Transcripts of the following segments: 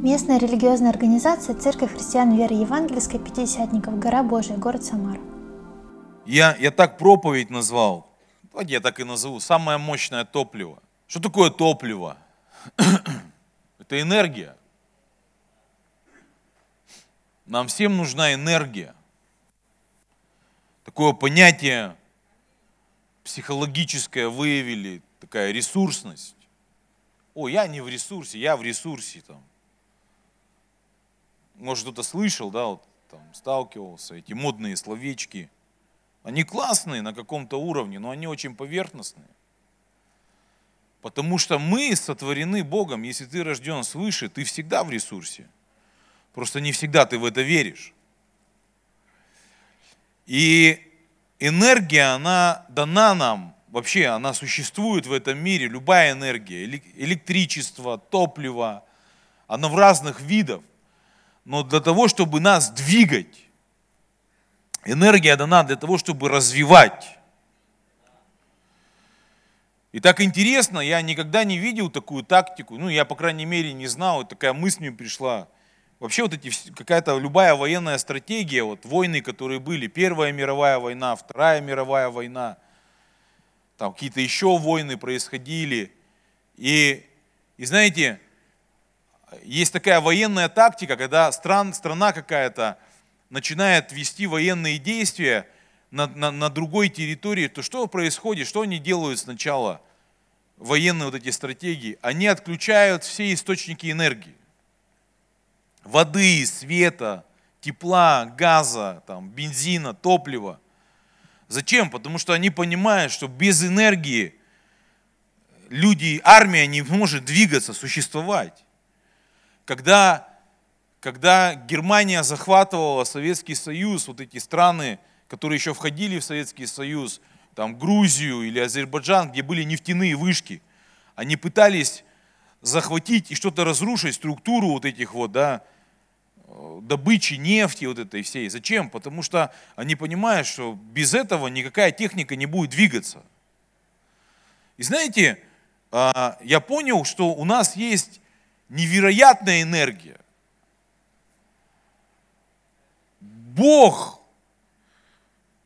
Местная религиозная организация Церковь христиан веры евангельской Пятидесятников, гора Божия, город Самара. Я, я так проповедь назвал, давайте я так и назову, самое мощное топливо. Что такое топливо? Это энергия. Нам всем нужна энергия. Такое понятие психологическое выявили, такая ресурсность. О, я не в ресурсе, я в ресурсе там. Может, кто-то слышал, да, вот, там, сталкивался, эти модные словечки. Они классные на каком-то уровне, но они очень поверхностные. Потому что мы сотворены Богом. Если ты рожден свыше, ты всегда в ресурсе. Просто не всегда ты в это веришь. И энергия, она дана нам, вообще она существует в этом мире, любая энергия, электричество, топливо, она в разных видах но для того, чтобы нас двигать. Энергия дана для того, чтобы развивать. И так интересно, я никогда не видел такую тактику, ну, я, по крайней мере, не знал, такая мысль мне пришла. Вообще вот эти, какая-то любая военная стратегия, вот войны, которые были, Первая мировая война, Вторая мировая война, там какие-то еще войны происходили. И, и знаете, есть такая военная тактика, когда стран, страна какая-то начинает вести военные действия на, на, на другой территории, то что происходит, что они делают сначала, военные вот эти стратегии? Они отключают все источники энергии. Воды, света, тепла, газа, там, бензина, топлива. Зачем? Потому что они понимают, что без энергии люди, армия не может двигаться, существовать когда, когда Германия захватывала Советский Союз, вот эти страны, которые еще входили в Советский Союз, там Грузию или Азербайджан, где были нефтяные вышки, они пытались захватить и что-то разрушить, структуру вот этих вот, да, добычи нефти вот этой всей. Зачем? Потому что они понимают, что без этого никакая техника не будет двигаться. И знаете, а, я понял, что у нас есть невероятная энергия. Бог,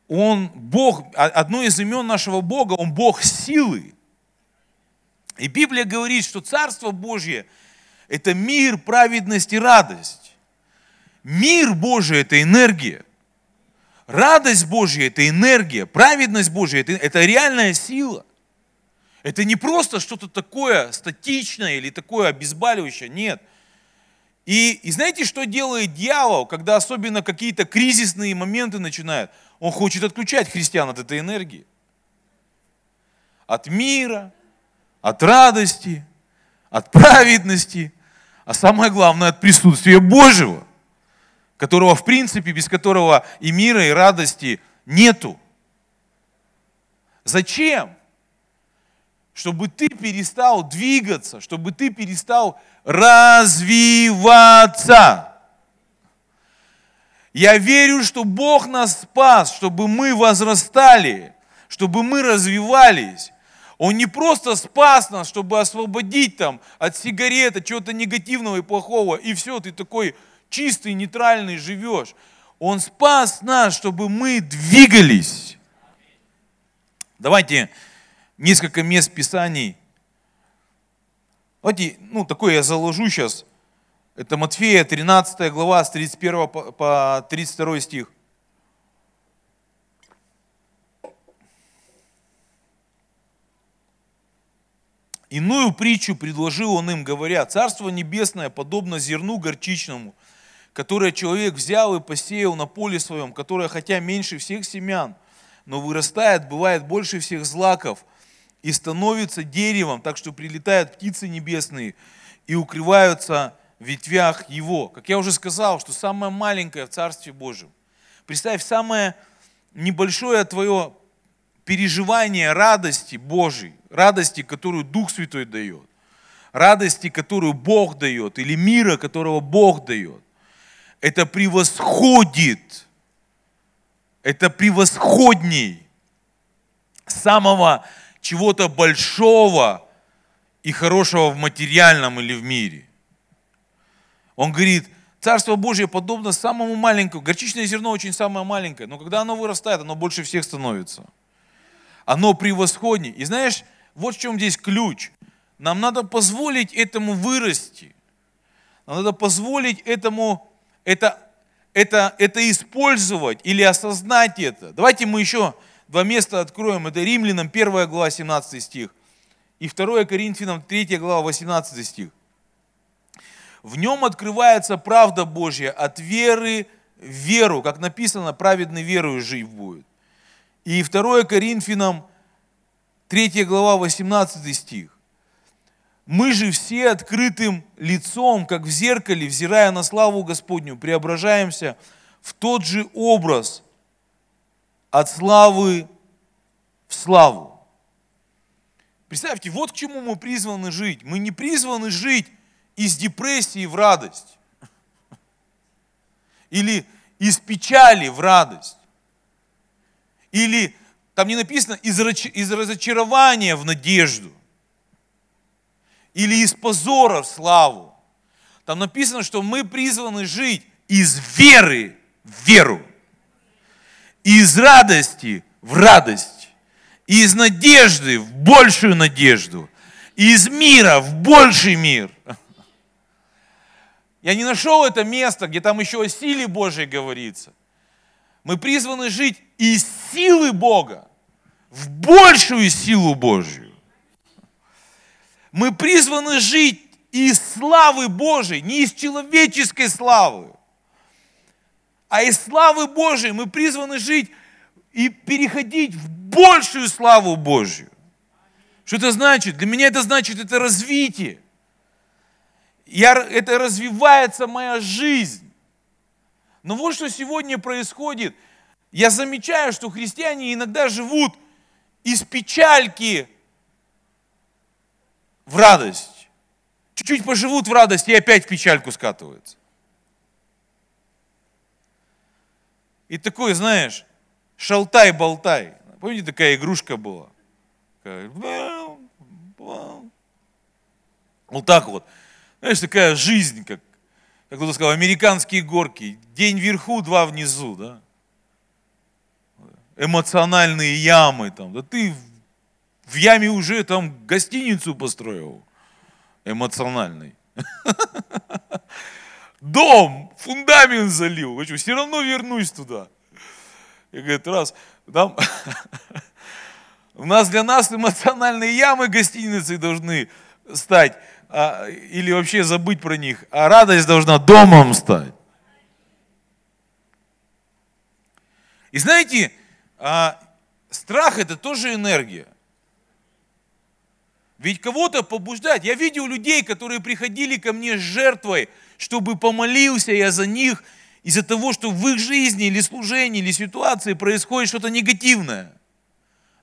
Он Бог, одно из имен нашего Бога, Он Бог силы. И Библия говорит, что Царство Божье – это мир, праведность и радость. Мир Божий – это энергия. Радость Божья – это энергия. Праведность Божья – это реальная сила. Это не просто что-то такое статичное или такое обезболивающее, нет. И, и знаете, что делает дьявол, когда особенно какие-то кризисные моменты начинают? Он хочет отключать христиан от этой энергии. От мира, от радости, от праведности, а самое главное, от присутствия Божьего, которого, в принципе, без которого и мира, и радости нету. Зачем? Чтобы ты перестал двигаться, чтобы ты перестал развиваться. Я верю, что Бог нас спас, чтобы мы возрастали, чтобы мы развивались. Он не просто спас нас, чтобы освободить там от сигарет, от чего-то негативного и плохого, и все, ты такой чистый, нейтральный живешь. Он спас нас, чтобы мы двигались. Давайте несколько мест Писаний. Давайте, ну, такое я заложу сейчас. Это Матфея, 13 глава, с 31 по 32 стих. Иную притчу предложил он им, говоря, «Царство небесное подобно зерну горчичному, которое человек взял и посеял на поле своем, которое, хотя меньше всех семян, но вырастает, бывает больше всех злаков, и становится деревом, так что прилетают птицы небесные и укрываются в ветвях его. Как я уже сказал, что самое маленькое в Царстве Божьем. Представь, самое небольшое твое переживание радости Божьей, радости, которую Дух Святой дает, радости, которую Бог дает, или мира, которого Бог дает, это превосходит, это превосходней самого чего-то большого и хорошего в материальном или в мире. Он говорит, Царство Божье подобно самому маленькому. Горчичное зерно очень самое маленькое, но когда оно вырастает, оно больше всех становится. Оно превосходнее. И знаешь, вот в чем здесь ключ. Нам надо позволить этому вырасти. Нам надо позволить этому, это, это, это использовать или осознать это. Давайте мы еще два места откроем. Это Римлянам 1 глава 17 стих и 2 Коринфянам 3 глава 18 стих. В нем открывается правда Божья от веры в веру, как написано, праведный верою жив будет. И 2 Коринфянам 3 глава 18 стих. Мы же все открытым лицом, как в зеркале, взирая на славу Господню, преображаемся в тот же образ от славы в славу. Представьте, вот к чему мы призваны жить. Мы не призваны жить из депрессии в радость. Или из печали в радость. Или, там не написано, из разочарования в надежду. Или из позора в славу. Там написано, что мы призваны жить из веры в веру. Из радости в радость. Из надежды в большую надежду. Из мира в больший мир. Я не нашел это место, где там еще о силе Божьей говорится. Мы призваны жить из силы Бога в большую силу Божью. Мы призваны жить из славы Божьей, не из человеческой славы, а из славы Божьей мы призваны жить и переходить в большую славу Божью. Что это значит? Для меня это значит, это развитие я, это развивается моя жизнь. Но вот что сегодня происходит. Я замечаю, что христиане иногда живут из печальки в радость. Чуть-чуть поживут в радости и опять в печальку скатываются. И такой, знаешь, шалтай-болтай. Помните, такая игрушка была? Вот так вот. Знаешь, такая жизнь, как, как кто-то сказал, американские горки. День вверху, два внизу, да? Эмоциональные ямы там. Да ты в яме уже там гостиницу построил. Эмоциональный. Дом, фундамент залил. Хочу, все равно вернусь туда. И говорит, раз, там, у нас для нас эмоциональные ямы гостиницы должны стать а, или вообще забыть про них, а радость должна домом стать. И знаете, а, страх это тоже энергия. Ведь кого-то побуждать. Я видел людей, которые приходили ко мне с жертвой, чтобы помолился я за них из-за того, что в их жизни или служении, или ситуации происходит что-то негативное.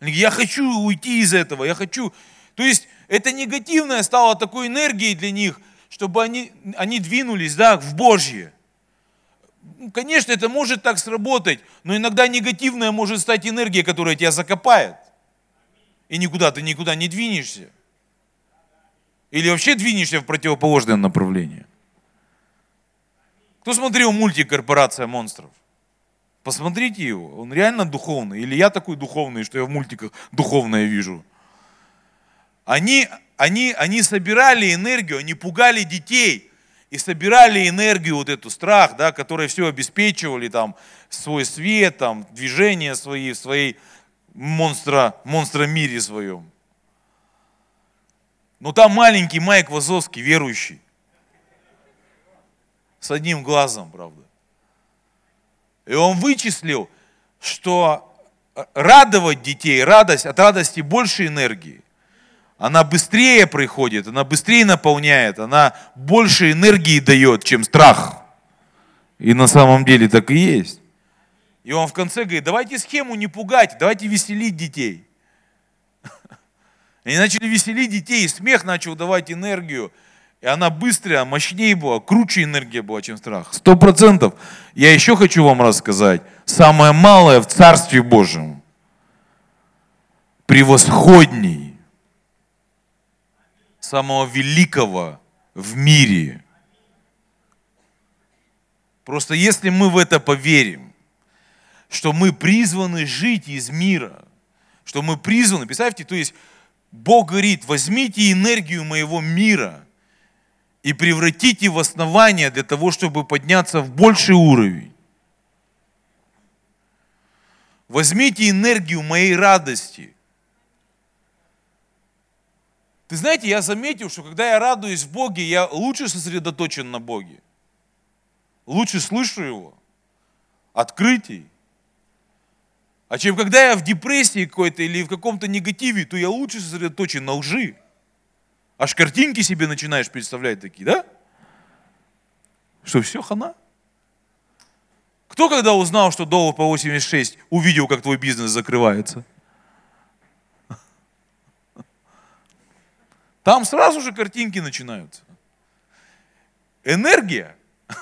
Я хочу уйти из этого, я хочу... То есть это негативное стало такой энергией для них, чтобы они, они двинулись да, в Божье. Ну, конечно, это может так сработать, но иногда негативное может стать энергией, которая тебя закопает. И никуда ты никуда не двинешься. Или вообще двинешься в противоположное направление. Кто смотрел мультик «Корпорация монстров»? Посмотрите его, он реально духовный. Или я такой духовный, что я в мультиках духовное вижу. Они, они, они собирали энергию, они пугали детей и собирали энергию, вот эту страх, да, который все обеспечивали, там, свой свет, там, движения свои, в своей монстра, монстра мире своем. Но там маленький Майк Вазовский, верующий, с одним глазом, правда. И он вычислил, что радовать детей, радость, от радости больше энергии она быстрее приходит, она быстрее наполняет, она больше энергии дает, чем страх. И на самом деле так и есть. И он в конце говорит, давайте схему не пугать, давайте веселить детей. Они начали веселить детей, и смех начал давать энергию. И она быстрее, мощнее была, круче энергия была, чем страх. Сто процентов. Я еще хочу вам рассказать. Самое малое в Царстве Божьем превосходней самого великого в мире. Просто если мы в это поверим, что мы призваны жить из мира, что мы призваны, представьте, то есть Бог говорит, возьмите энергию моего мира и превратите в основание для того, чтобы подняться в больший уровень. Возьмите энергию моей радости. Ты знаете, я заметил, что когда я радуюсь в Боге, я лучше сосредоточен на Боге. Лучше слышу Его. Открытий. А чем когда я в депрессии какой-то или в каком-то негативе, то я лучше сосредоточен на лжи. Аж картинки себе начинаешь представлять такие, да? Что все хана? Кто когда узнал, что доллар по 86, увидел, как твой бизнес закрывается? Там сразу же картинки начинаются. Энергия.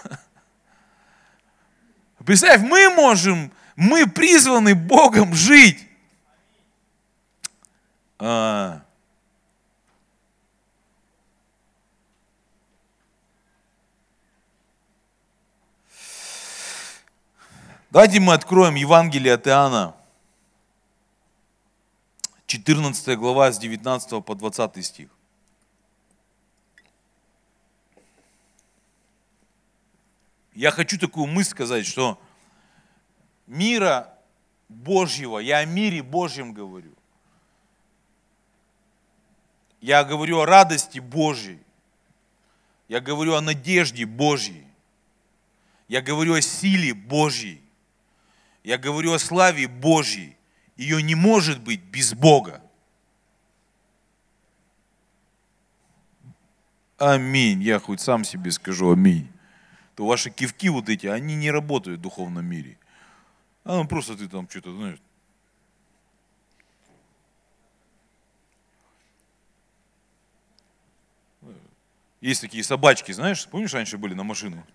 Представь, мы можем, мы призваны Богом жить. А, Давайте мы откроем Евангелие от Иоанна, 14 глава с 19 по 20 стих. Я хочу такую мысль сказать, что мира Божьего, я о мире Божьем говорю. Я говорю о радости Божьей. Я говорю о надежде Божьей. Я говорю о силе Божьей. Я говорю о славе Божьей. Ее не может быть без Бога. Аминь. Я хоть сам себе скажу аминь. То ваши кивки вот эти, они не работают в духовном мире. А ну просто ты там что-то, знаешь, Есть такие собачки, знаешь, помнишь, раньше были на машину?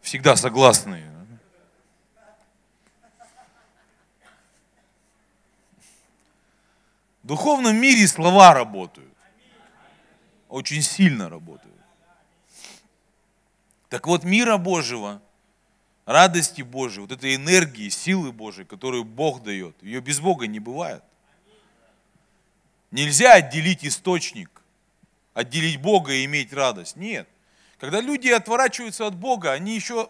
Всегда согласные. В духовном мире слова работают. Очень сильно работают. Так вот, мира Божьего, радости Божьей, вот этой энергии, силы Божьей, которую Бог дает, ее без Бога не бывает. Нельзя отделить источник, отделить Бога и иметь радость. Нет. Когда люди отворачиваются от Бога, они еще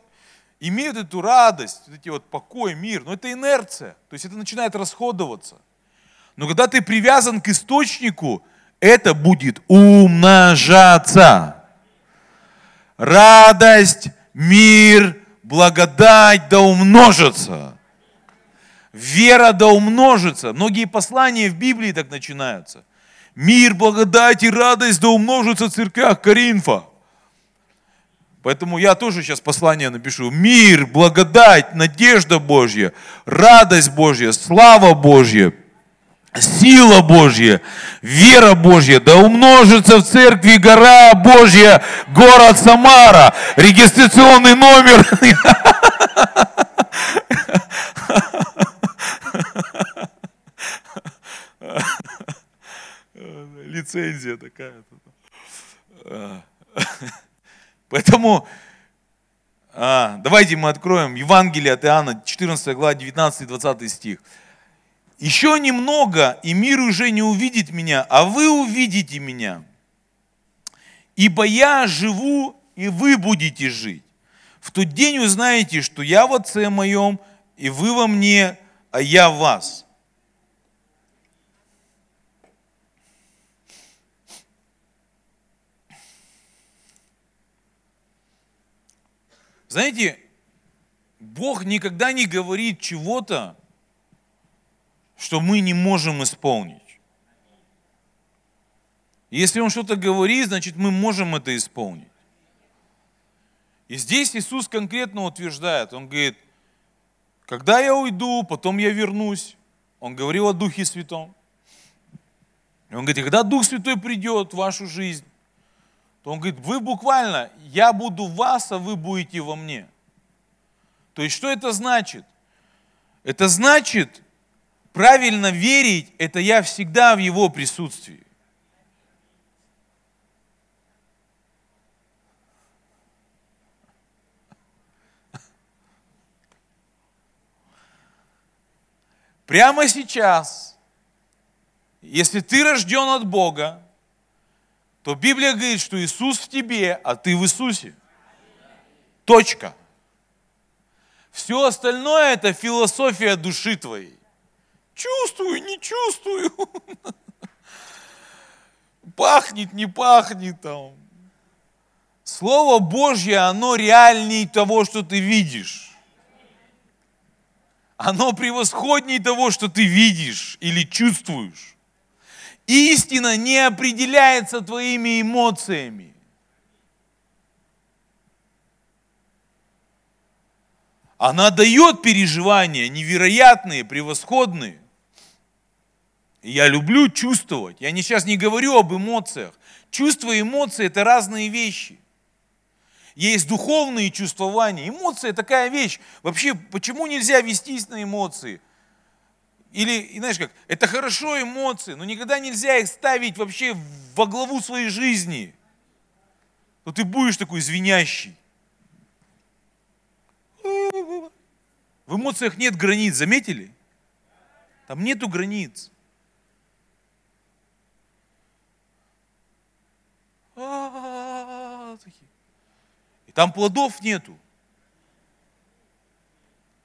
имеют эту радость, вот эти вот покой, мир, но это инерция, то есть это начинает расходоваться. Но когда ты привязан к источнику, это будет умножаться. Радость, мир, благодать да умножится. Вера да умножится. Многие послания в Библии так начинаются. Мир, благодать и радость да умножится в церквях Коринфа. Поэтому я тоже сейчас послание напишу. Мир, благодать, надежда Божья, радость Божья, слава Божья – сила Божья, вера Божья, да умножится в церкви гора Божья, город Самара, регистрационный номер. Лицензия такая. Поэтому а, давайте мы откроем Евангелие от Иоанна, 14 глава, 19-20 стих. Еще немного, и мир уже не увидит меня, а вы увидите меня. Ибо я живу, и вы будете жить. В тот день узнаете, что я в Отце моем, и вы во мне, а я в вас. Знаете, Бог никогда не говорит чего-то, что мы не можем исполнить. Если Он что-то говорит, значит мы можем это исполнить. И здесь Иисус конкретно утверждает, Он говорит, когда я уйду, потом я вернусь. Он говорил о Духе Святом. И он говорит, когда Дух Святой придет в вашу жизнь, то он говорит, вы буквально, я буду в вас, а вы будете во мне. То есть что это значит? Это значит, Правильно верить – это я всегда в Его присутствии. Прямо сейчас, если ты рожден от Бога, то Библия говорит, что Иисус в тебе, а ты в Иисусе. Точка. Все остальное – это философия души твоей. Чувствую, не чувствую. Пахнет, не пахнет там. Слово Божье, оно реальнее того, что ты видишь. Оно превосходнее того, что ты видишь или чувствуешь. Истина не определяется твоими эмоциями. Она дает переживания невероятные, превосходные. Я люблю чувствовать. Я не, сейчас не говорю об эмоциях. Чувства и эмоции – это разные вещи. Есть духовные чувствования. Эмоции – такая вещь. Вообще, почему нельзя вестись на эмоции? Или, знаешь как, это хорошо эмоции, но никогда нельзя их ставить вообще во главу своей жизни. То ты будешь такой звенящий. В эмоциях нет границ, заметили? Там нету границ. И там плодов нету.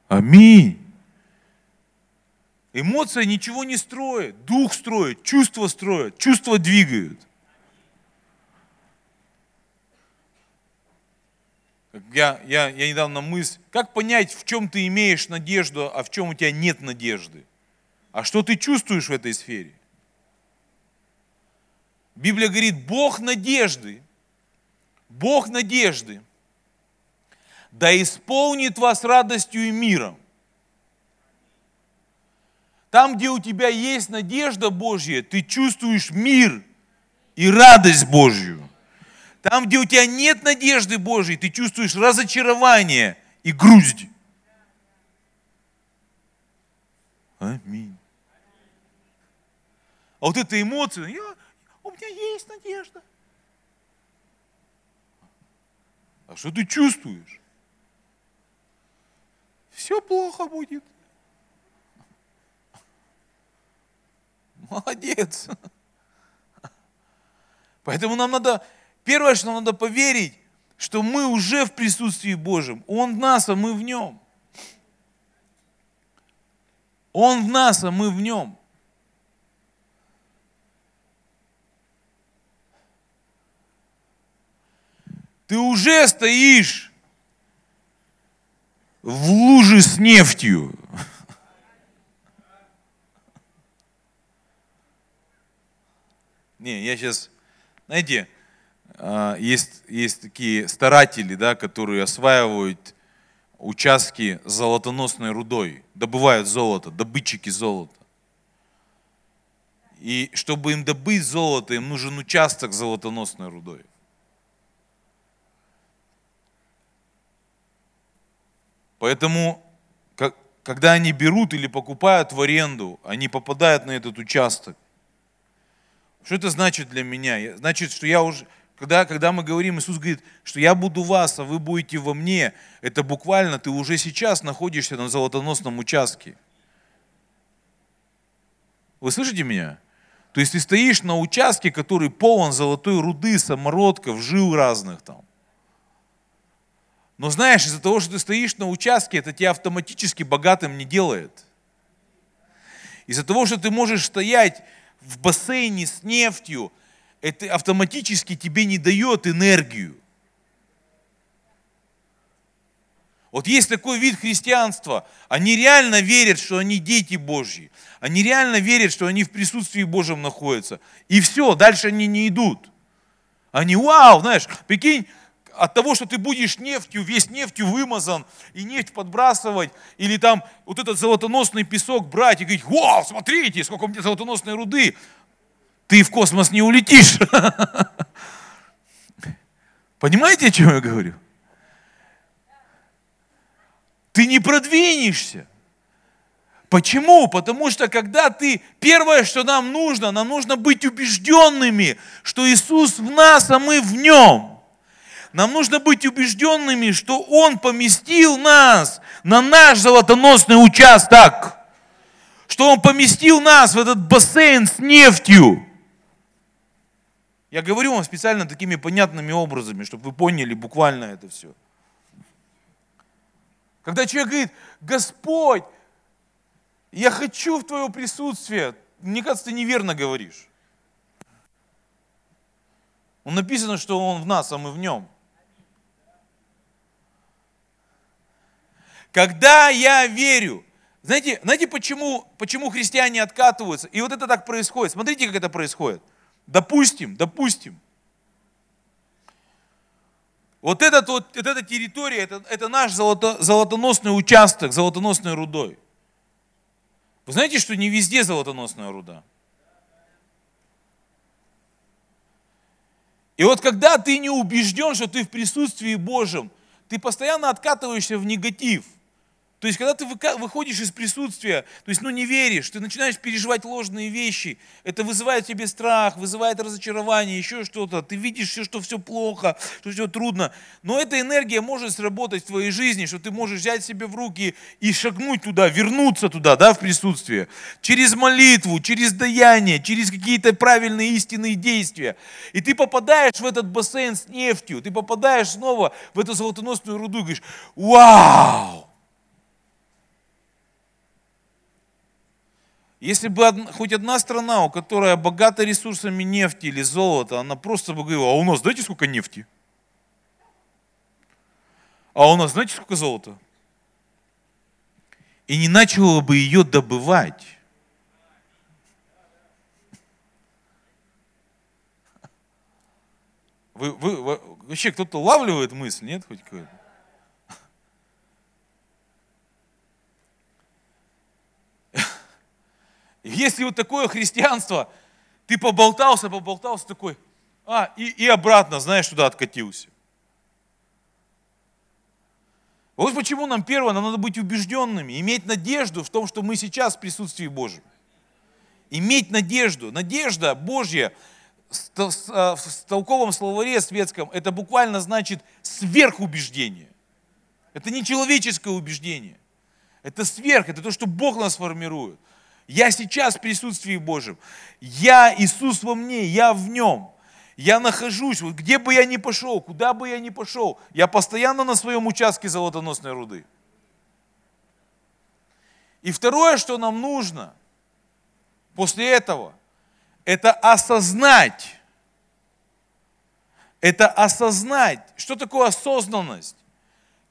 Аминь. Эмоция ничего не строит, дух строит, чувства строят, чувства двигают. Я, я, я недавно мысль, как понять, в чем ты имеешь надежду, а в чем у тебя нет надежды? А что ты чувствуешь в этой сфере? Библия говорит, Бог надежды, Бог надежды, да исполнит вас радостью и миром. Там, где у тебя есть надежда Божья, ты чувствуешь мир и радость Божью. Там, где у тебя нет надежды Божьей, ты чувствуешь разочарование и грусть. Аминь. А вот эта эмоция, я, у меня есть надежда. А что ты чувствуешь? Все плохо будет. Молодец. Поэтому нам надо, первое, что нам надо поверить, что мы уже в присутствии Божьем. Он в нас, а мы в нем. Он в нас, а мы в нем. Ты уже стоишь в луже с нефтью. Не, я сейчас, знаете, а, есть, есть такие старатели, да, которые осваивают участки золотоносной рудой, добывают золото, добытчики золота. И чтобы им добыть золото, им нужен участок золотоносной рудой. Поэтому, когда они берут или покупают в аренду, они попадают на этот участок. Что это значит для меня? Значит, что я уже, когда, когда мы говорим, Иисус говорит, что я буду вас, а вы будете во мне, это буквально ты уже сейчас находишься на золотоносном участке. Вы слышите меня? То есть ты стоишь на участке, который полон золотой руды, самородков, жил разных там. Но знаешь, из-за того, что ты стоишь на участке, это тебя автоматически богатым не делает. Из-за того, что ты можешь стоять в бассейне с нефтью, это автоматически тебе не дает энергию. Вот есть такой вид христианства. Они реально верят, что они дети Божьи. Они реально верят, что они в присутствии Божьем находятся. И все, дальше они не идут. Они, вау, знаешь, прикинь, от того, что ты будешь нефтью, весь нефтью вымазан, и нефть подбрасывать, или там вот этот золотоносный песок брать и говорить, вау, смотрите, сколько у меня золотоносной руды, ты в космос не улетишь. Понимаете, о чем я говорю? Ты не продвинешься. Почему? Потому что когда ты, первое, что нам нужно, нам нужно быть убежденными, что Иисус в нас, а мы в Нем. Нам нужно быть убежденными, что Он поместил нас на наш золотоносный участок. что Он поместил нас в этот бассейн с нефтью. Я говорю вам специально такими понятными образами, чтобы вы поняли буквально это все. Когда человек говорит, Господь, я хочу в Твое присутствие, мне кажется, ты неверно говоришь. Он написано, что Он в нас, а мы в Нем. Когда я верю, знаете, знаете почему, почему христиане откатываются? И вот это так происходит. Смотрите, как это происходит. Допустим, допустим. Вот, этот, вот, вот эта территория, это, это наш золото, золотоносный участок, золотоносной рудой. Вы знаете, что не везде золотоносная руда? И вот когда ты не убежден, что ты в присутствии Божьем, ты постоянно откатываешься в негатив – то есть, когда ты выходишь из присутствия, то есть, ну, не веришь, ты начинаешь переживать ложные вещи, это вызывает в тебе страх, вызывает разочарование, еще что-то, ты видишь все, что все плохо, что все трудно, но эта энергия может сработать в твоей жизни, что ты можешь взять себе в руки и шагнуть туда, вернуться туда, да, в присутствие, через молитву, через даяние, через какие-то правильные истинные действия. И ты попадаешь в этот бассейн с нефтью, ты попадаешь снова в эту золотоносную руду и говоришь, вау! Если бы хоть одна страна, у которой богата ресурсами нефти или золота, она просто бы говорила, а у нас знаете сколько нефти? А у нас знаете сколько золота? И не начала бы ее добывать. Вы, вы, вообще кто-то улавливает мысль, нет, хоть какой-то? Если вот такое христианство, ты поболтался, поболтался такой, а, и, и обратно, знаешь, туда откатился. Вот почему нам первое, нам надо быть убежденными, иметь надежду в том, что мы сейчас в присутствии Божьем. Иметь надежду. Надежда Божья в толковом словаре светском, это буквально значит сверхубеждение. Это не человеческое убеждение. Это сверх, это то, что Бог нас формирует. Я сейчас в присутствии Божьем. Я, Иисус во мне, я в нем. Я нахожусь, вот где бы я ни пошел, куда бы я ни пошел, я постоянно на своем участке золотоносной руды. И второе, что нам нужно после этого, это осознать, это осознать, что такое осознанность.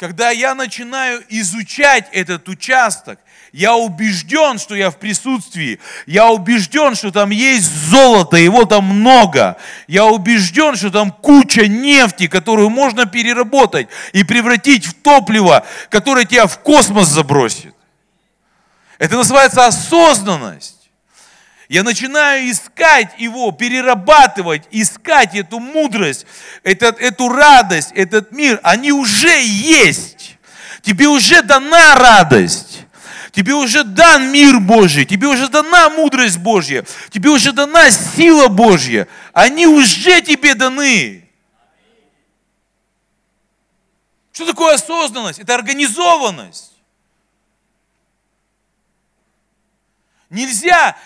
Когда я начинаю изучать этот участок, я убежден, что я в присутствии. Я убежден, что там есть золото, его там много. Я убежден, что там куча нефти, которую можно переработать и превратить в топливо, которое тебя в космос забросит. Это называется осознанность. Я начинаю искать его, перерабатывать, искать эту мудрость, этот, эту радость, этот мир. Они уже есть. Тебе уже дана радость. Тебе уже дан мир Божий, тебе уже дана мудрость Божья, тебе уже дана сила Божья. Они уже тебе даны. Что такое осознанность? Это организованность. Нельзя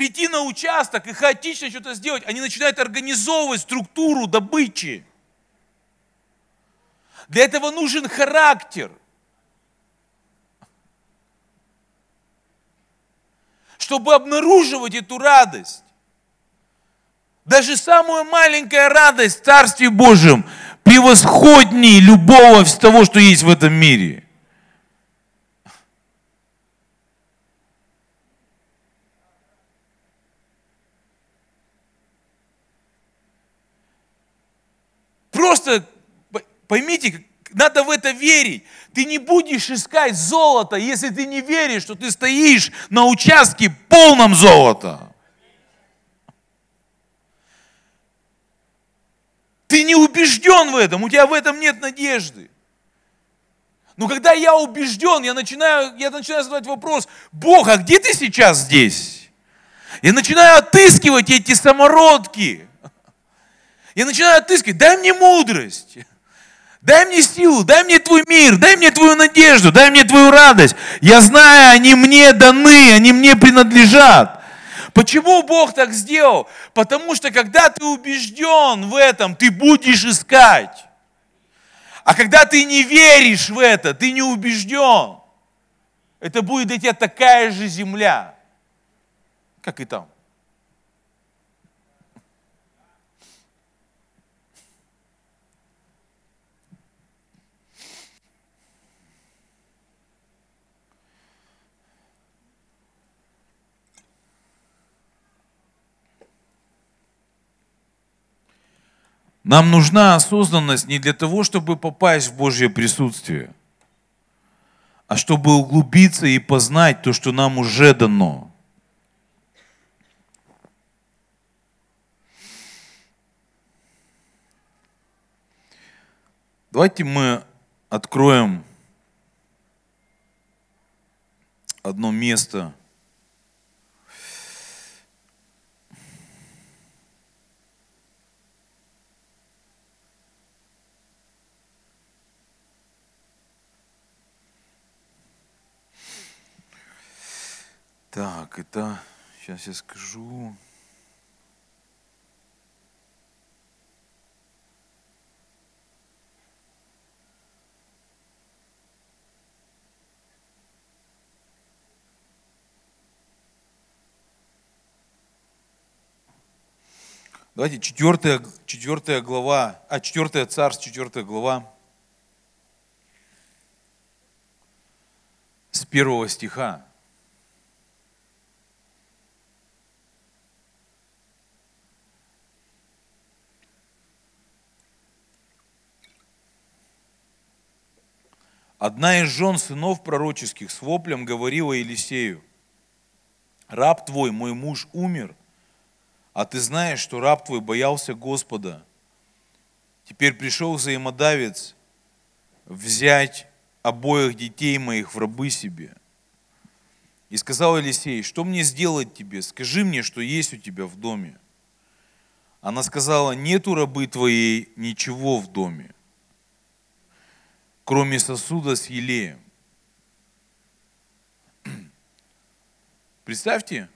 прийти на участок и хаотично что-то сделать. Они начинают организовывать структуру добычи. Для этого нужен характер. Чтобы обнаруживать эту радость. Даже самая маленькая радость в Царстве Божьем превосходнее любого из того, что есть в этом мире – Просто поймите, надо в это верить. Ты не будешь искать золото, если ты не веришь, что ты стоишь на участке полном золота. Ты не убежден в этом, у тебя в этом нет надежды. Но когда я убежден, я начинаю, я начинаю задавать вопрос, Бог, а где ты сейчас здесь? Я начинаю отыскивать эти самородки. Я начинаю отыскивать, дай мне мудрость, Дай мне силу, дай мне твой мир, дай мне твою надежду, дай мне твою радость. Я знаю, они мне даны, они мне принадлежат. Почему Бог так сделал? Потому что когда ты убежден в этом, ты будешь искать. А когда ты не веришь в это, ты не убежден, это будет для тебя такая же земля, как и там. Нам нужна осознанность не для того, чтобы попасть в Божье присутствие, а чтобы углубиться и познать то, что нам уже дано. Давайте мы откроем одно место – Так, это, сейчас я скажу. Давайте четвертая, четвертая глава, а четвертая царств, четвертая глава с первого стиха. Одна из жен сынов пророческих с воплем говорила Елисею, раб твой, мой муж, умер, а ты знаешь, что раб твой боялся Господа. Теперь пришел взаимодавец взять обоих детей моих в рабы себе. И сказал Елисей, что мне сделать тебе? Скажи мне, что есть у тебя в доме. Она сказала, нету рабы твоей ничего в доме кроме сосуда с елеем. Представьте,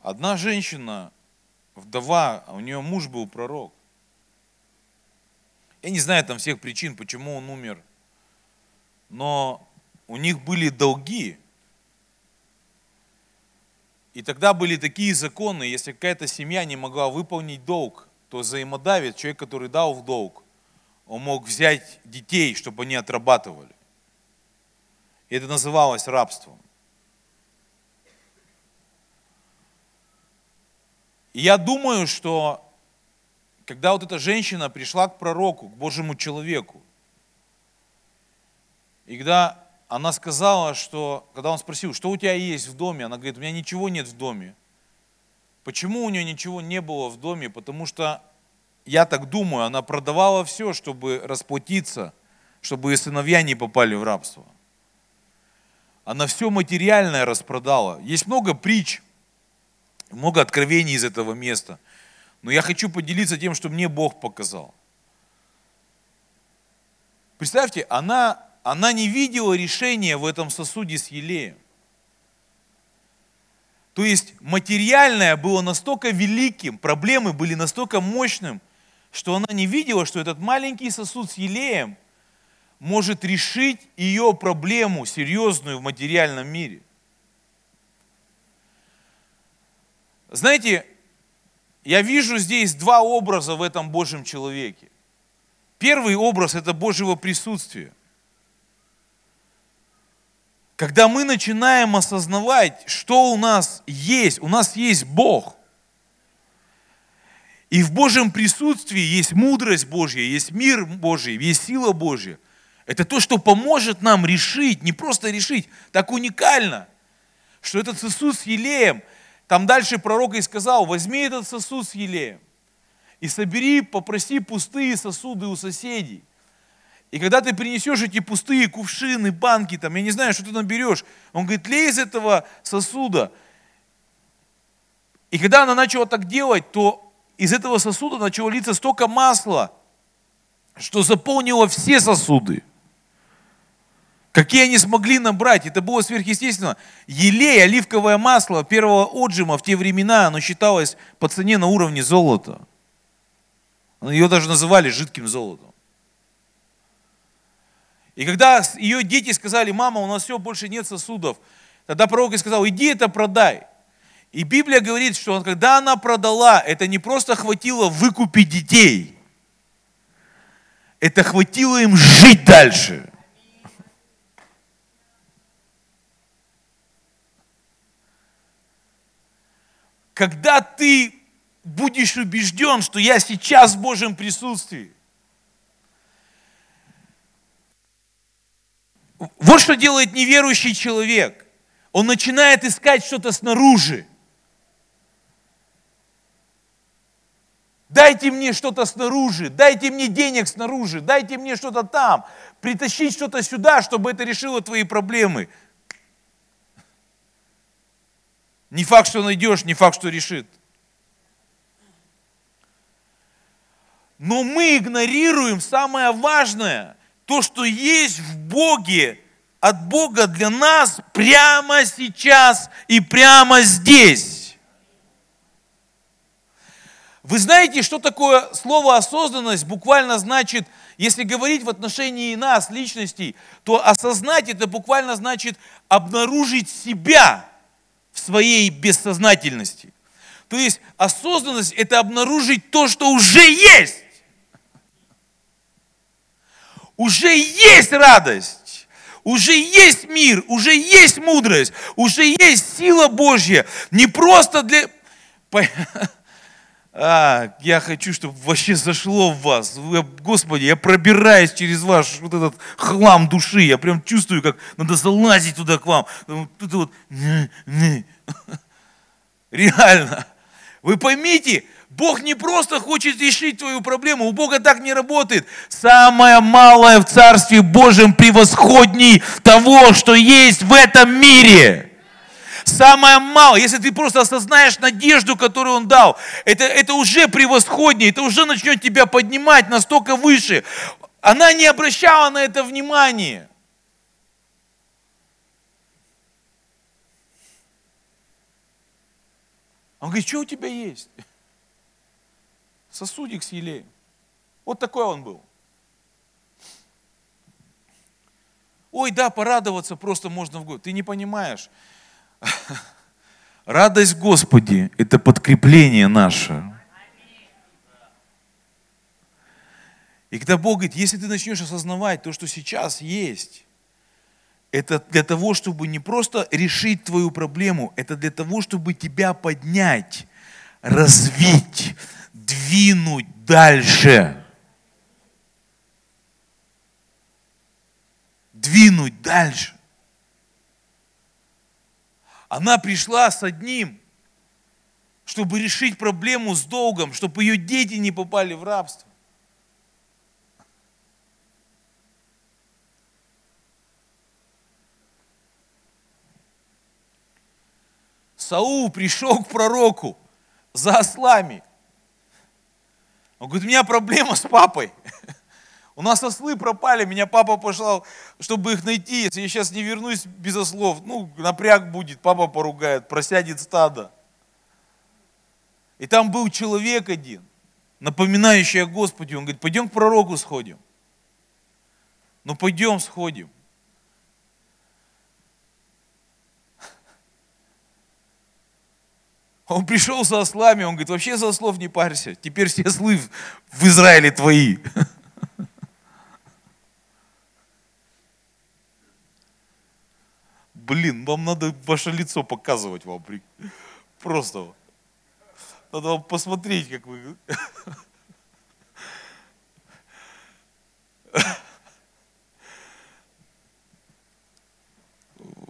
одна женщина, вдова, а у нее муж был пророк. Я не знаю там всех причин, почему он умер, но у них были долги. И тогда были такие законы, если какая-то семья не могла выполнить долг, то взаимодавец, человек, который дал в долг, он мог взять детей, чтобы они отрабатывали. И это называлось рабством. И я думаю, что когда вот эта женщина пришла к пророку, к Божьему человеку, и когда она сказала, что, когда он спросил, что у тебя есть в доме, она говорит, у меня ничего нет в доме. Почему у нее ничего не было в доме? Потому что я так думаю, она продавала все, чтобы расплатиться, чтобы сыновья не попали в рабство. Она все материальное распродала. Есть много притч, много откровений из этого места. Но я хочу поделиться тем, что мне Бог показал. Представьте, она, она не видела решения в этом сосуде с елеем. То есть материальное было настолько великим, проблемы были настолько мощным – что она не видела, что этот маленький сосуд с елеем может решить ее проблему серьезную в материальном мире. Знаете, я вижу здесь два образа в этом Божьем человеке. Первый образ – это Божьего присутствия. Когда мы начинаем осознавать, что у нас есть, у нас есть Бог – и в Божьем присутствии есть мудрость Божья, есть мир Божий, есть сила Божья. Это то, что поможет нам решить, не просто решить, так уникально, что этот сосуд с елеем, там дальше пророк и сказал, возьми этот сосуд с елеем и собери, попроси пустые сосуды у соседей. И когда ты принесешь эти пустые кувшины, банки, там, я не знаю, что ты наберешь, он говорит, лей из этого сосуда. И когда она начала так делать, то из этого сосуда начало литься столько масла, что заполнило все сосуды. Какие они смогли набрать, это было сверхъестественно. Елей, оливковое масло первого отжима в те времена, оно считалось по цене на уровне золота. Ее даже называли жидким золотом. И когда ее дети сказали, мама, у нас все, больше нет сосудов, тогда пророк ей сказал, иди это продай. И Библия говорит, что когда она продала, это не просто хватило выкупить детей, это хватило им жить дальше. Когда ты будешь убежден, что я сейчас в Божьем присутствии, Вот что делает неверующий человек. Он начинает искать что-то снаружи. Дайте мне что-то снаружи, дайте мне денег снаружи, дайте мне что-то там, притащить что-то сюда, чтобы это решило твои проблемы. Не факт, что найдешь, не факт, что решит. Но мы игнорируем самое важное, то, что есть в Боге, от Бога для нас прямо сейчас и прямо здесь. Вы знаете, что такое слово осознанность буквально значит, если говорить в отношении нас, личностей, то осознать это буквально значит обнаружить себя в своей бессознательности. То есть осознанность – это обнаружить то, что уже есть. Уже есть радость, уже есть мир, уже есть мудрость, уже есть сила Божья. Не просто для а, я хочу, чтобы вообще зашло в вас. Господи, я пробираюсь через ваш вот этот хлам души. Я прям чувствую, как надо залазить туда к вам. Тут вот, реально. Вы поймите, Бог не просто хочет решить твою проблему, у Бога так не работает. Самое малое в Царстве Божьем превосходней того, что есть в этом мире. Самое мало, если ты просто осознаешь надежду, которую Он дал, это, это уже превосходнее, это уже начнет тебя поднимать настолько выше. Она не обращала на это внимания. Он говорит, что у тебя есть? Сосудик с елеем. Вот такой он был. Ой, да, порадоваться просто можно в год. Ты не понимаешь. Радость Господи – это подкрепление наше. И когда Бог говорит, если ты начнешь осознавать то, что сейчас есть, это для того, чтобы не просто решить твою проблему, это для того, чтобы тебя поднять, развить, двинуть дальше. Двинуть дальше. Она пришла с одним, чтобы решить проблему с долгом, чтобы ее дети не попали в рабство. Саул пришел к пророку за ослами. Он говорит, у меня проблема с папой. У нас ослы пропали, меня папа пошел, чтобы их найти. Если я сейчас не вернусь без ослов, ну, напряг будет, папа поругает, просядет стадо. И там был человек один, напоминающий о Господе. Он говорит, пойдем к пророку сходим. Ну, пойдем сходим. Он пришел со ослами, он говорит, вообще за ослов не парься, теперь все ослы в Израиле твои. Блин, вам надо ваше лицо показывать вам. Просто. Надо вам посмотреть, как вы...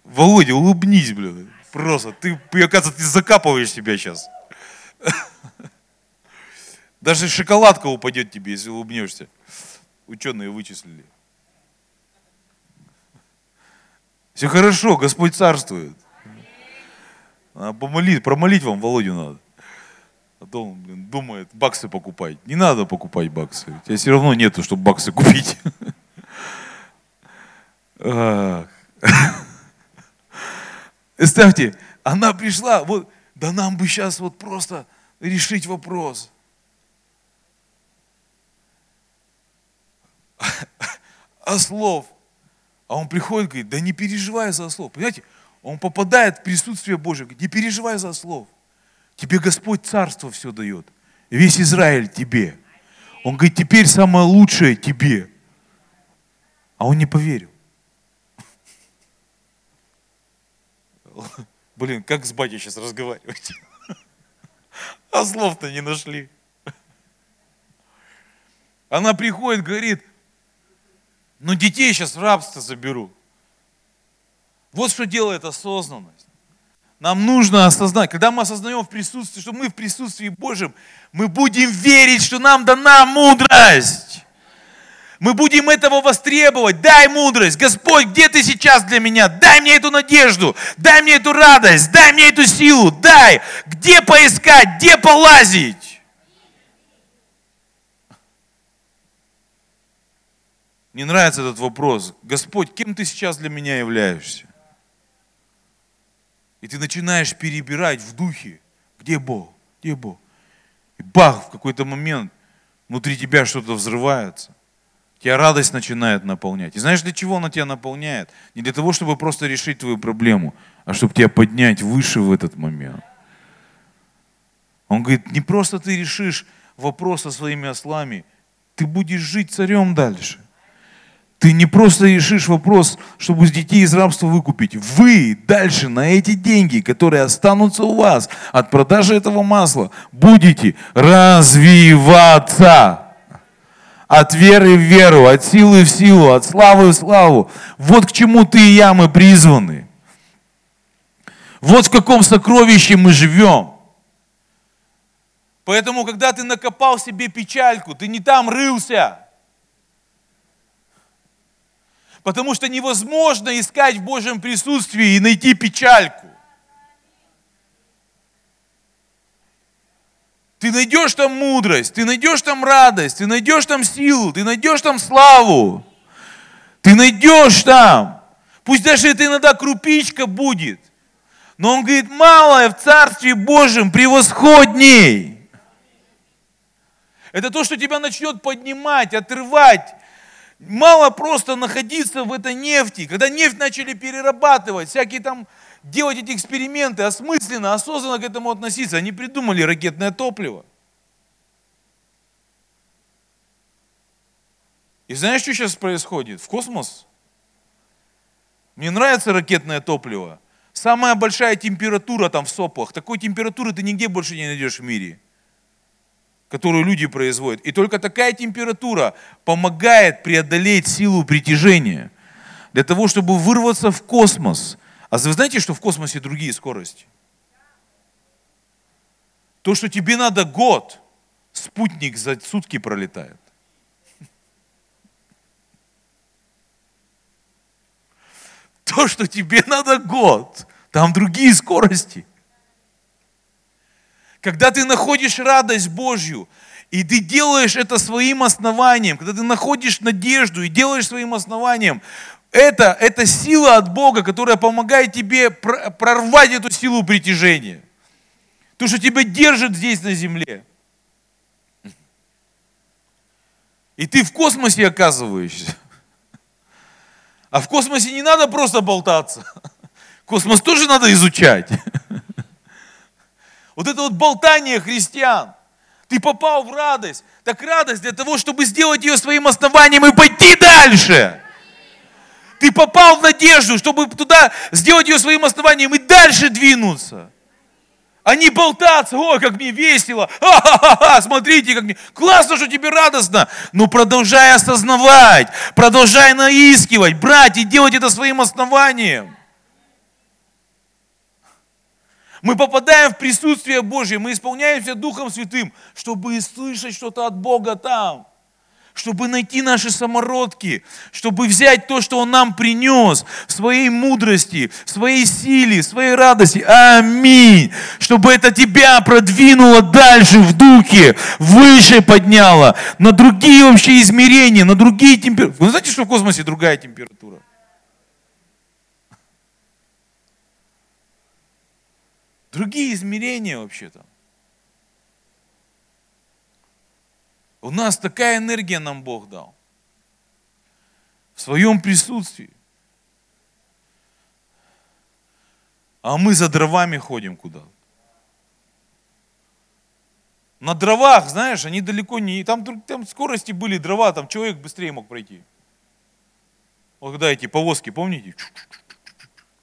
Володя, улыбнись, блин. Просто. Ты, оказывается, ты закапываешь себя сейчас. Даже шоколадка упадет тебе, если улыбнешься. Ученые вычислили. Все хорошо, Господь царствует. Надо помолить, промолить вам Володю надо. Потом, блин, думает, баксы покупать. Не надо покупать баксы. У тебя все равно нету, чтобы баксы купить. Представьте, она пришла, вот, да нам бы сейчас вот просто решить вопрос. Ослов. А он приходит, говорит, да не переживай за ослов. Понимаете, он попадает в присутствие Божие, говорит, не переживай за ослов. Тебе Господь царство все дает. Весь Израиль тебе. Он говорит, теперь самое лучшее тебе. А он не поверил. Блин, как с батей сейчас разговаривать? А слов-то не нашли. Она приходит, говорит, ну детей сейчас в рабство заберу. Вот что делает осознанность. Нам нужно осознать, когда мы осознаем в присутствии, что мы в присутствии Божьем, мы будем верить, что нам дана мудрость. Мы будем этого востребовать. Дай мудрость. Господь, где ты сейчас для меня? Дай мне эту надежду. Дай мне эту радость. Дай мне эту силу. Дай. Где поискать? Где полазить? Мне нравится этот вопрос. Господь, кем ты сейчас для меня являешься? И ты начинаешь перебирать в духе, где Бог, где Бог. И бах, в какой-то момент внутри тебя что-то взрывается. Тебя радость начинает наполнять. И знаешь, для чего она тебя наполняет? Не для того, чтобы просто решить твою проблему, а чтобы тебя поднять выше в этот момент. Он говорит, не просто ты решишь вопрос со своими ослами, ты будешь жить царем дальше. Ты не просто решишь вопрос, чтобы детей из рабства выкупить. Вы дальше на эти деньги, которые останутся у вас от продажи этого масла, будете развиваться от веры в веру, от силы в силу, от славы в славу. Вот к чему ты и я мы призваны. Вот в каком сокровище мы живем. Поэтому, когда ты накопал себе печальку, ты не там рылся. Потому что невозможно искать в Божьем присутствии и найти печальку. Ты найдешь там мудрость, ты найдешь там радость, ты найдешь там силу, ты найдешь там славу. Ты найдешь там. Пусть даже это иногда крупичка будет. Но он говорит, малое в Царстве Божьем превосходней. Это то, что тебя начнет поднимать, отрывать. Мало просто находиться в этой нефти. Когда нефть начали перерабатывать, всякие там делать эти эксперименты осмысленно, осознанно к этому относиться. Они придумали ракетное топливо. И знаешь, что сейчас происходит? В космос. Мне нравится ракетное топливо. Самая большая температура там в соплах. Такой температуры ты нигде больше не найдешь в мире, которую люди производят. И только такая температура помогает преодолеть силу притяжения. Для того, чтобы вырваться в космос, а вы знаете, что в космосе другие скорости? То, что тебе надо год, спутник за сутки пролетает. То, что тебе надо год, там другие скорости. Когда ты находишь радость Божью, и ты делаешь это своим основанием, когда ты находишь надежду и делаешь своим основанием, это, это сила от Бога, которая помогает тебе прорвать эту силу притяжения. То, что тебя держит здесь на земле. И ты в космосе оказываешься. А в космосе не надо просто болтаться. Космос тоже надо изучать. Вот это вот болтание христиан. Ты попал в радость. Так радость для того, чтобы сделать ее своим основанием и пойти дальше. Ты попал в надежду, чтобы туда сделать ее своим основанием и дальше двинуться. А не болтаться, ой, как мне весело, ха-ха-ха, смотрите, как мне, классно, что тебе радостно. Но продолжай осознавать, продолжай наискивать, брать и делать это своим основанием. Мы попадаем в присутствие Божье, мы исполняемся Духом Святым, чтобы слышать что-то от Бога там чтобы найти наши самородки, чтобы взять то, что Он нам принес в своей мудрости, в своей силе, в своей радости. Аминь. Чтобы это тебя продвинуло дальше в духе, выше подняло, на другие вообще измерения, на другие температуры. Вы знаете, что в космосе другая температура? Другие измерения вообще-то. У нас такая энергия нам Бог дал. В своем присутствии. А мы за дровами ходим куда На дровах, знаешь, они далеко не... Там, там скорости были дрова, там человек быстрее мог пройти. Вот когда эти повозки, помните?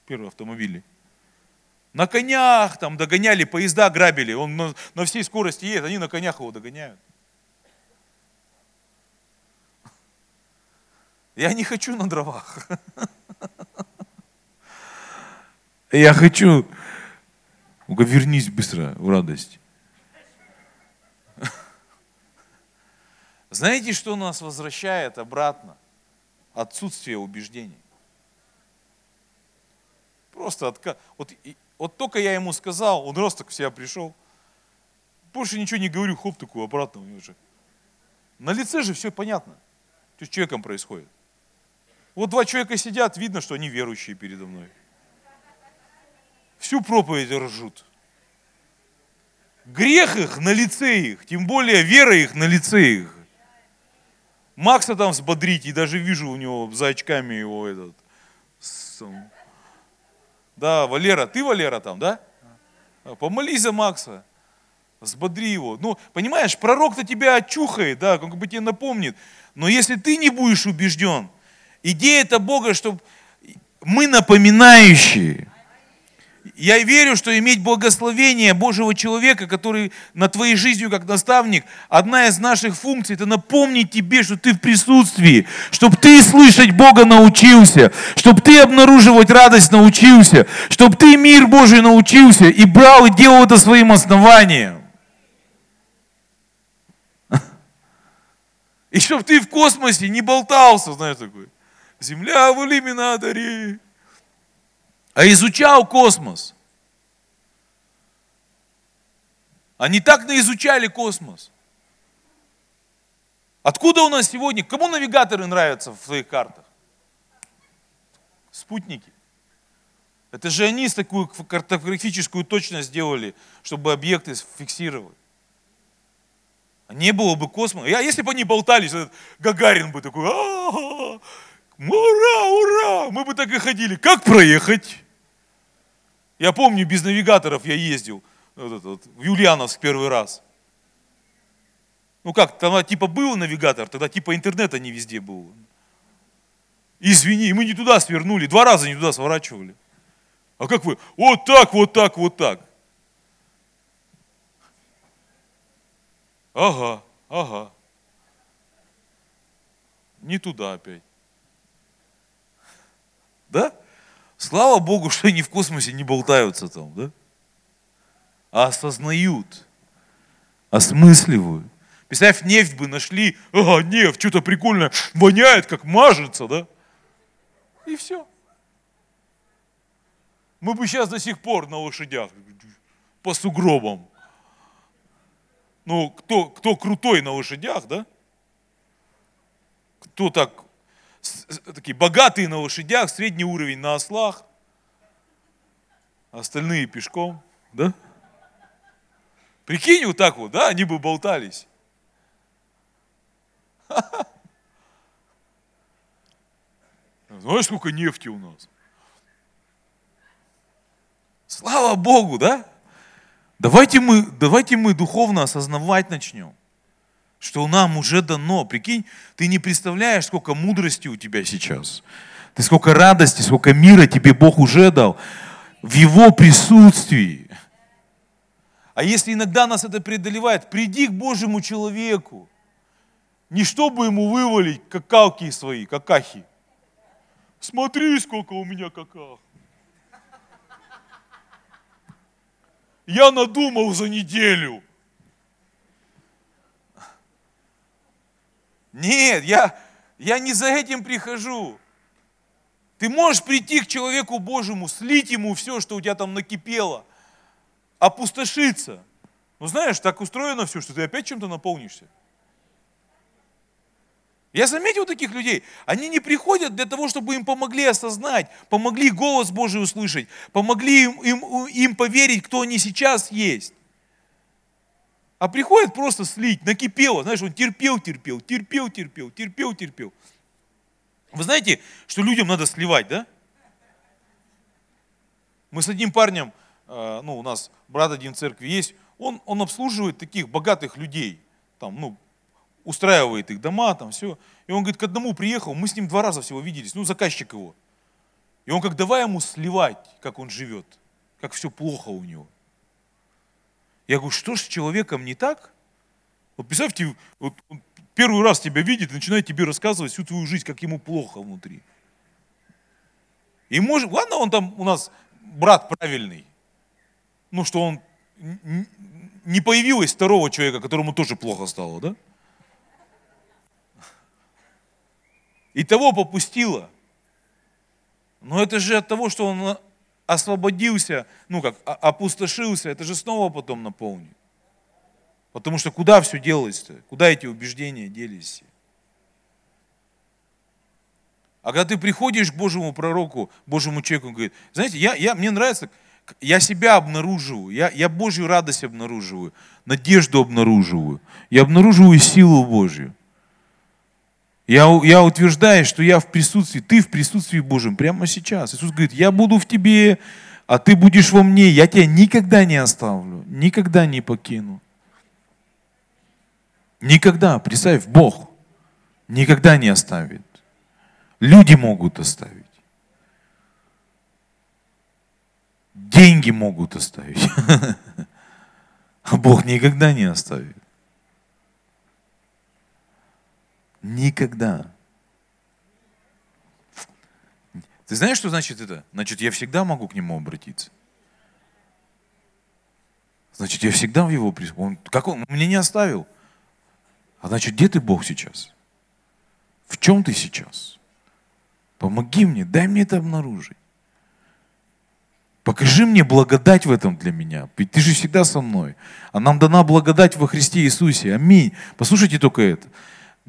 Первые автомобили. На конях там догоняли, поезда грабили. Он на, на всей скорости едет, они на конях его догоняют. Я не хочу на дровах. Я хочу, вернись быстро в радость. Знаете, что нас возвращает обратно? Отсутствие убеждений. Просто отка... вот, вот только я ему сказал, он раз так в себя пришел. Больше ничего не говорю, хоп, такую обратно у него же. На лице же все понятно, что с человеком происходит. Вот два человека сидят, видно, что они верующие передо мной. Всю проповедь ржут. Грех их на лице их, тем более вера их на лице их. Макса там взбодрить, и даже вижу у него за очками его этот. Да, Валера, ты Валера там, да? Помолись за Макса, взбодри его. Ну, понимаешь, пророк-то тебя очухает, да, как бы тебе напомнит. Но если ты не будешь убежден, Идея это Бога, чтобы мы напоминающие. Я верю, что иметь благословение Божьего человека, который на твоей жизнью как наставник, одна из наших функций, это напомнить тебе, что ты в присутствии, чтобы ты слышать Бога научился, чтобы ты обнаруживать радость научился, чтобы ты мир Божий научился и брал и делал это своим основанием. И чтобы ты в космосе не болтался, знаешь, такой. Земля в иллюминаторе. А изучал космос. Они так наизучали космос. Откуда у нас сегодня, кому навигаторы нравятся в своих картах? Спутники. Это же они с такую картографическую точность сделали, чтобы объекты фиксировать. Не было бы космоса. Я, если бы они болтались, Гагарин бы такой, Ура, ура! Мы бы так и ходили. Как проехать? Я помню, без навигаторов я ездил вот это, вот, в Юлиановск первый раз. Ну как, там типа был навигатор, тогда типа интернета не везде был. Извини, мы не туда свернули, два раза не туда сворачивали. А как вы? Вот так, вот так, вот так. Ага, ага. Не туда опять. Да? Слава Богу, что они в космосе не болтаются там, да? А осознают, осмысливают. Представь, нефть бы нашли, ага, нефть, что-то прикольное, воняет, как мажется, да? И все. Мы бы сейчас до сих пор на лошадях, по сугробам. Ну, кто, кто крутой на лошадях, да? Кто так такие богатые на лошадях, средний уровень на ослах, остальные пешком, да? Прикинь, вот так вот, да, они бы болтались. Знаешь, сколько нефти у нас? Слава Богу, да? Давайте мы, давайте мы духовно осознавать начнем что нам уже дано. Прикинь, ты не представляешь, сколько мудрости у тебя сейчас. Ты сколько радости, сколько мира тебе Бог уже дал в Его присутствии. А если иногда нас это преодолевает, приди к Божьему человеку. Не чтобы ему вывалить какалки свои, какахи. Смотри, сколько у меня каках. Я надумал за неделю. Нет, я, я не за этим прихожу. Ты можешь прийти к человеку Божьему, слить ему все, что у тебя там накипело, опустошиться. Но знаешь, так устроено все, что ты опять чем-то наполнишься. Я заметил таких людей. Они не приходят для того, чтобы им помогли осознать, помогли голос Божий услышать, помогли им, им, им поверить, кто они сейчас есть. А приходит просто слить, накипело. Знаешь, он терпел, терпел, терпел, терпел, терпел, терпел. Вы знаете, что людям надо сливать, да? Мы с одним парнем, э, ну, у нас брат один в церкви есть, он, он обслуживает таких богатых людей, там, ну, устраивает их дома, там все. И он говорит, к одному приехал, мы с ним два раза всего виделись, ну, заказчик его. И он как, давай ему сливать, как он живет, как все плохо у него. Я говорю, что ж с человеком не так? Вот представьте, вот он первый раз тебя видит начинает тебе рассказывать всю твою жизнь, как ему плохо внутри. И может, ладно, он там у нас брат правильный, ну что он не появилось второго человека, которому тоже плохо стало, да? И того попустило. Но это же от того, что он освободился, ну как, опустошился, это же снова потом наполнит. Потому что куда все делось-то? Куда эти убеждения делись? А когда ты приходишь к Божьему пророку, Божьему человеку, он говорит, знаете, я, я, мне нравится, я себя обнаруживаю, я, я Божью радость обнаруживаю, надежду обнаруживаю, я обнаруживаю силу Божью. Я, я утверждаю, что я в присутствии, ты в присутствии Божьем прямо сейчас. Иисус говорит, я буду в тебе, а ты будешь во мне, я тебя никогда не оставлю, никогда не покину. Никогда, представь, Бог никогда не оставит. Люди могут оставить. Деньги могут оставить. А Бог никогда не оставит. Никогда. Ты знаешь, что значит это? Значит, я всегда могу к нему обратиться. Значит, я всегда в его присутствии. Он, как он, он меня не оставил. А значит, где ты, Бог, сейчас? В чем ты сейчас? Помоги мне, дай мне это обнаружить. Покажи мне благодать в этом для меня. Ведь ты же всегда со мной. А нам дана благодать во Христе Иисусе. Аминь. Послушайте только это.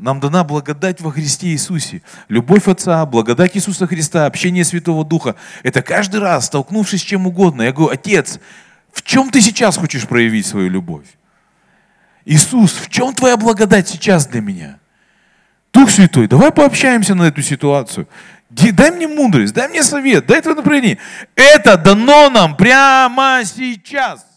Нам дана благодать во Христе Иисусе. Любовь Отца, благодать Иисуса Христа, общение Святого Духа. Это каждый раз, столкнувшись с чем угодно. Я говорю, Отец, в чем ты сейчас хочешь проявить свою любовь? Иисус, в чем твоя благодать сейчас для меня? Дух Святой, давай пообщаемся на эту ситуацию. Дай мне мудрость, дай мне совет, дай это направление. Это дано нам прямо сейчас.